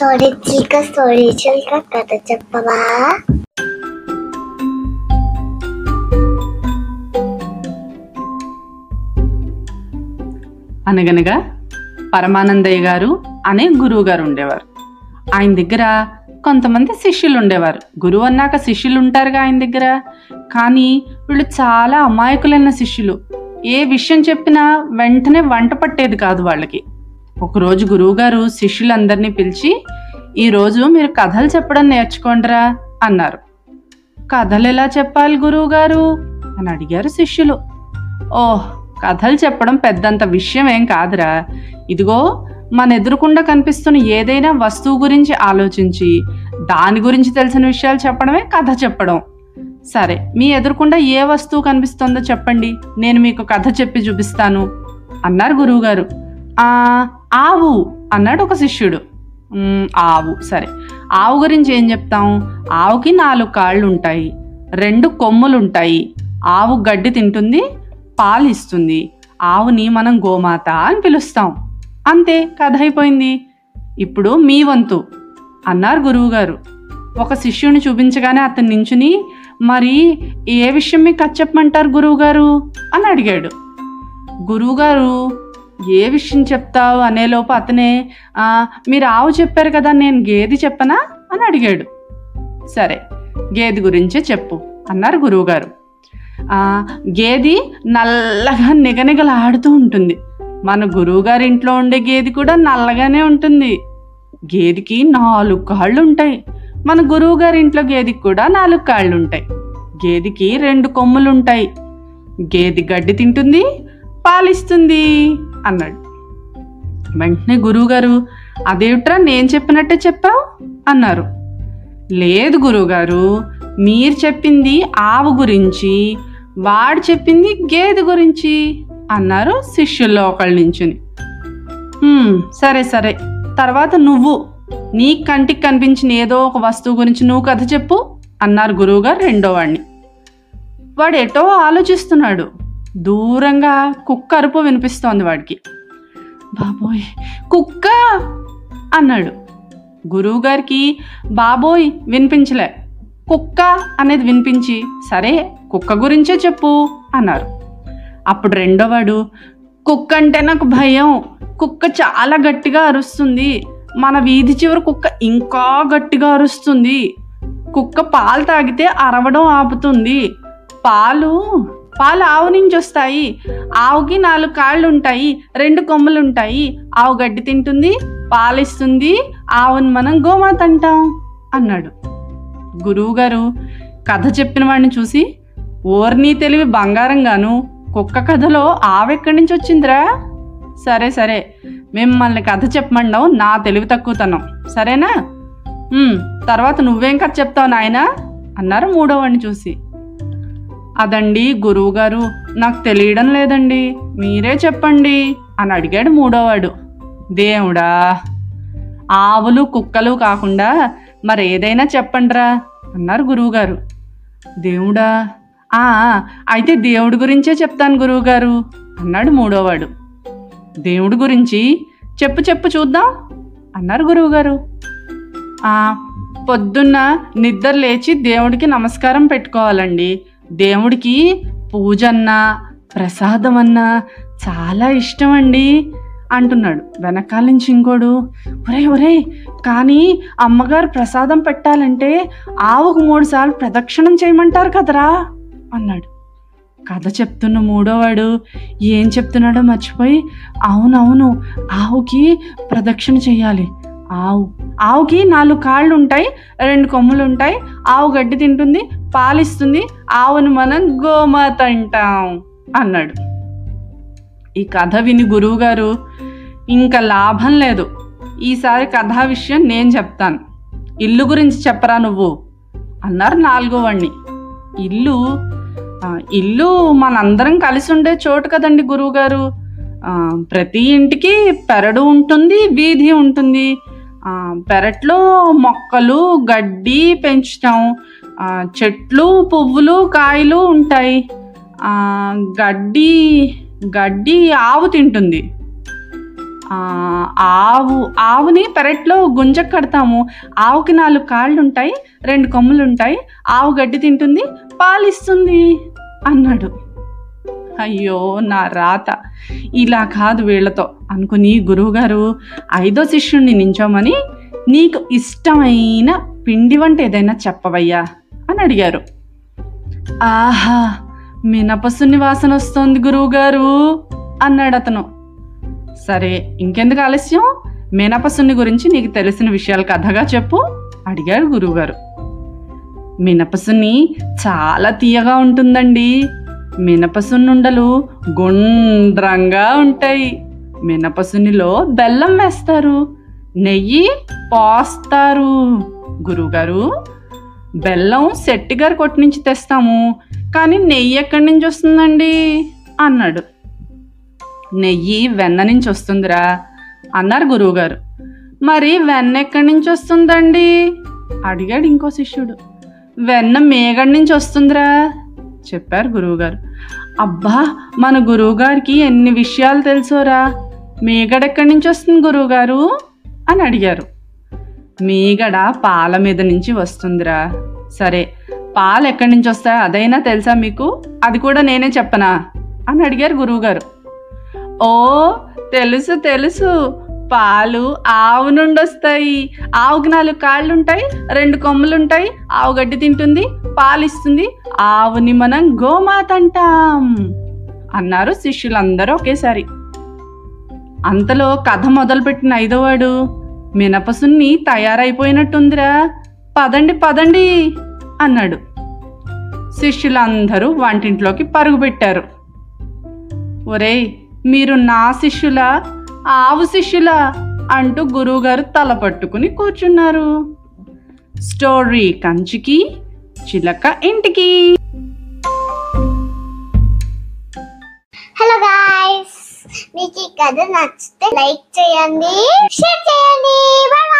Story చీక story చిల్క కథ చెప్పవా? అనగనగా పరమానందయ్య గారు అనే గురువు గారు ఉండేవారు. ఆయన దగ్గర కొంతమంది శిష్యులు ఉండేవారు. గురువు అన్నాక శిష్యులు ఉంటారుగా ఆయన దగ్గర. కానీ వీళ్ళు చాలా అమాయకులైన శిష్యులు. ఏ విషయం చెప్పినా వెంటనే వంట పట్టేది కాదు వాళ్ళకి. ఒకరోజు గురువుగారు శిష్యులందరినీ పిలిచి ఈరోజు మీరు కథలు చెప్పడం నేర్చుకోండిరా అన్నారు. కథలు ఎలా చెప్పాలి గురువుగారు? అని అడిగారు శిష్యులు. ఓహ్ కథలు చెప్పడం పెద్దంత విషయం ఏం కాదురా. ఇదిగో మన ఎదురుకుండా కనిపిస్తున్న ఏదైనా వస్తువు గురించి ఆలోచించి దాని గురించి తెలిసిన విషయాలు చెప్పడమే కథ చెప్పడం. సరే మీ ఎదురుకుండా ఏ వస్తువు కనిపిస్తుందో చెప్పండి. నేను మీకు కథ చెప్పి చూపిస్తాను అన్నారు గురువుగారు. ఆవు అన్నాడు ఒక శిష్యుడు. ఆవు సరే. ఆవు గురించి ఏం చెప్తాం? ఆవుకి నాలుగు కాళ్ళు ఉంటాయి రెండు కొమ్ములు ఉంటాయి ఆవు గడ్డి తింటుంది పాలు ఇస్తుంది. ఆవుని మనం గోమాత అని పిలుస్తాం. అంతే కథ అయిపోయింది. ఇప్పుడు మీ వంతు అన్నారు గురువుగారు. ఒక శిష్యుని చూపించగానే అతను నించుని మరి ఏ విషయం మీకు చెప్పమంటారు గురువుగారు? అని అడిగాడు. గురువుగారు ఏ విషయం చెప్తావు అనేలోపు అతనే మీరు ఆవు చెప్పారు కదా నేను గేది చెప్పనా? అని అడిగాడు. సరే గేది గురించే చెప్పు అన్నారు గురువుగారు. గేది నల్లగా నిగనిగలాడుతూ ఉంటుంది. మన గురువుగారి ఇంట్లో ఉండే గేది కూడా నల్లగానే ఉంటుంది. గేదికి నాలుగు కాళ్ళు ఉంటాయి. మన గురువుగారి ఇంట్లో గేదికి కూడా నాలుగు కాళ్ళు ఉంటాయి. గేదికి రెండు కొమ్ములు ఉంటాయి గేది గడ్డి తింటుంది పాలిస్తుంది. అన్నాడు. వెంటనే గురువుగారు అదేమిట్రా నేను చెప్పినట్టే చెప్పావు? అన్నారు. లేదు గురువుగారు మీరు చెప్పింది ఆవు గురించి వాడు చెప్పింది గేదె గురించి అన్నారు శిష్యుల్లో ఒకళ్ళ నుంచుని. సరే సరే తర్వాత నువ్వు నీ కంటికి కనిపించిన ఏదో ఒక వస్తువు గురించి నువ్వు కథ చెప్పు అన్నారు గురువుగారు రెండో వాడిని వాడు ఎటో ఆలోచిస్తున్నాడు దూరంగా కుక్క అరుపు వినిపిస్తోంది వాడికి. బాబోయ్ కుక్క! అన్నాడు. గురువుగారికి బాబోయ్ వినిపించలే. కుక్క అనేది వినిపించి సరే కుక్క గురించే చెప్పు అన్నారు. అప్పుడు రెండోవాడు కుక్క అంటే నాకు భయం. కుక్క చాలా గట్టిగా అరుస్తుంది. మన వీధి చివరి కుక్క ఇంకా గట్టిగా అరుస్తుంది. కుక్క పాలు తాగితే అరవడం ఆపుతుంది. పాలు పాలు ఆవు నుంచి వస్తాయి. ఆవుకి నాలుగు కాళ్ళు ఉంటాయి రెండు కొమ్ములు ఉంటాయి ఆవు గడ్డి తింటుంది పాలిస్తుంది ఆవుని మనం గోమాత అంటాం అన్నాడు. గురువుగారు కథ చెప్పిన వాడిని చూసి ఓర్నీ తెలివి బంగారం గాను కుక్క కథలో ఆవెక్కడి నుంచి వచ్చిందిరా? సరే సరే మిమ్మల్ని కథ చెప్పమండావు నా తెలివి తక్కువతనం. సరేనా? తర్వాత నువ్వేం కథ చెప్తావు నాయనా? అన్నారు మూడో వాడిని చూసి. అదండి గురువుగారు నాకు తెలియడం లేదండి. మీరే చెప్పండి అని అడిగాడు మూడోవాడు. దేవుడా ఆవులు కుక్కలు కాకుండా మరి ఏదైనా చెప్పండిరా అన్నారు గురువుగారు. దేవుడా "ఆ, అయితే దేవుడి గురించే చెప్తాను గురువుగారు అన్నాడు మూడోవాడు. దేవుడి గురించి చెప్పు చెప్పు చూద్దాం అన్నారు గురువుగారు. "ఆ, పొద్దున్న నిద్ర లేచి దేవుడికి నమస్కారం పెట్టుకోవాలండి. దేవుడికి పూజ అన్నా ప్రసాదం అన్నా చాలా ఇష్టం అండి అంటున్నాడు. వెనకాల నుంచి ఇంకోడు ఒరే ఒరే కానీ అమ్మగారు ప్రసాదం పెట్టాలంటే ఆవుకు మూడు సార్లు ప్రదక్షిణం చేయమంటారు కదరా? అన్నాడు. కథ చెప్తున్న మూడోవాడు ఏం చెప్తున్నాడో మర్చిపోయి అవునవును ఆవుకి ప్రదక్షిణ చేయాలి. ఆవు. ఆవుకి నాలుగు కాళ్ళు ఉంటాయి రెండు కొమ్ములు ఉంటాయి ఆవు గడ్డి తింటుంది పాలిస్తుంది. ఆవును మనం గోమాత అంటాం అన్నాడు. ఈ కథ విని గురువుగారు ఇంకా లాభం లేదు. ఈసారి కథా విషయం నేను చెప్తాను. ఇల్లు గురించి చెప్పరా నువ్వు? అన్నారు నాలుగో వాణ్ణి ఇల్లు ఇల్లు మనందరం కలిసి ఉండే చోటు కదండి గురువుగారు. ప్రతి ఇంటికి పెరడు ఉంటుంది వీధి ఉంటుంది. పెరట్లో మొక్కలు గడ్డి పెంచుతాం. చెట్లు పువ్వులు కాయలు ఉంటాయి. గడ్డి గడ్డి ఆవు తింటుంది. ఆవు ఆవుని పెరట్లో గుంజకు కడతాము. ఆవుకి నాలుగు కాళ్ళు ఉంటాయి రెండు కొమ్ములు ఉంటాయి. ఆవు గడ్డి తింటుంది పాలిస్తుంది అన్నాడు. అయ్యో నా రాత. ఇలా కాదు వీళ్ళతో అనుకుని గురువుగారు ఐదో శిష్యుణ్ణి నించోమని నీకు ఇష్టమైన పిండి వంట ఏదైనా చెప్పవయ్యా? అని అడిగారు. ఆహా మినపసుని వాసన వస్తోంది గురువుగారు అన్నాడు అతను. సరే ఇంకెందుకు ఆలస్యం? మినపసున్ని గురించి నీకు తెలిసిన విషయాలు కథగా చెప్పు అడిగాడు గురువుగారు. మినపసున్ని చాలా తీయగా ఉంటుందండి మినపసున్నుండలు గుండ్రంగా ఉంటాయి. మినపసునిలో బెల్లం వేస్తారు. నెయ్యి పోస్తారు. గురువుగారు బెల్లం శెట్టి గారి కొట్టు నుంచి తెస్తాము. కానీ నెయ్యి ఎక్కడి నుంచి వస్తుందండి? అన్నాడు. నెయ్యి వెన్న నుంచి వస్తుందిరా అన్నారు గురువుగారు మరి వెన్న ఎక్కడి నుంచి వస్తుందండి? అడిగాడు ఇంకో శిష్యుడు. వెన్న మేగడి నుంచి వస్తుందిరా చెప్పారు గురువుగారు అబ్బా మన గురువుగారికి ఎన్ని విషయాలు తెలుసోరా? మీగడ ఎక్కడి నుంచి వస్తుంది గురువుగారు? అని అడిగారు. మీగడ పాల మీద నుంచి వస్తుందిరా. సరే పాలు ఎక్కడి నుంచి వస్తాయో అదైనా తెలుసా మీకు? అది కూడా నేనే చెప్పనా? అని అడిగారు గురువుగారు. ఓ తెలుసు తెలుసు. పాలు ఆవు నుండి వస్తాయి ఆవుకి నాలుగు కాళ్ళు ఉంటాయి రెండు కొమ్ములు ఉంటాయి ఆవు గడ్డి తింటుంది పాలు ఇస్తుంది ఆవుని మనం గోమాత అంటాం. అన్నారు శిష్యులందరూ ఒకేసారి. అంతలో కథ మొదలుపెట్టిన ఐదోవాడు మినపసున్ని తయారైపోయినట్టుందిరా. పదండి పదండి అన్నాడు. శిష్యులందరూ వంటింట్లోకి పరుగు పెట్టారు ఒరేయ్ మీరు నా శిష్యులా? ఆవు శిష్యుల అంటూ గురువుగారు తల పట్టుకుని కూర్చున్నారు. స్టోరీ కంచికి చిలక ఇంటికి. హలో గాయస్ మీకు ఈ కథ నచ్చితే లైక్ చేయండి షేర్ చేయండి. బాయ్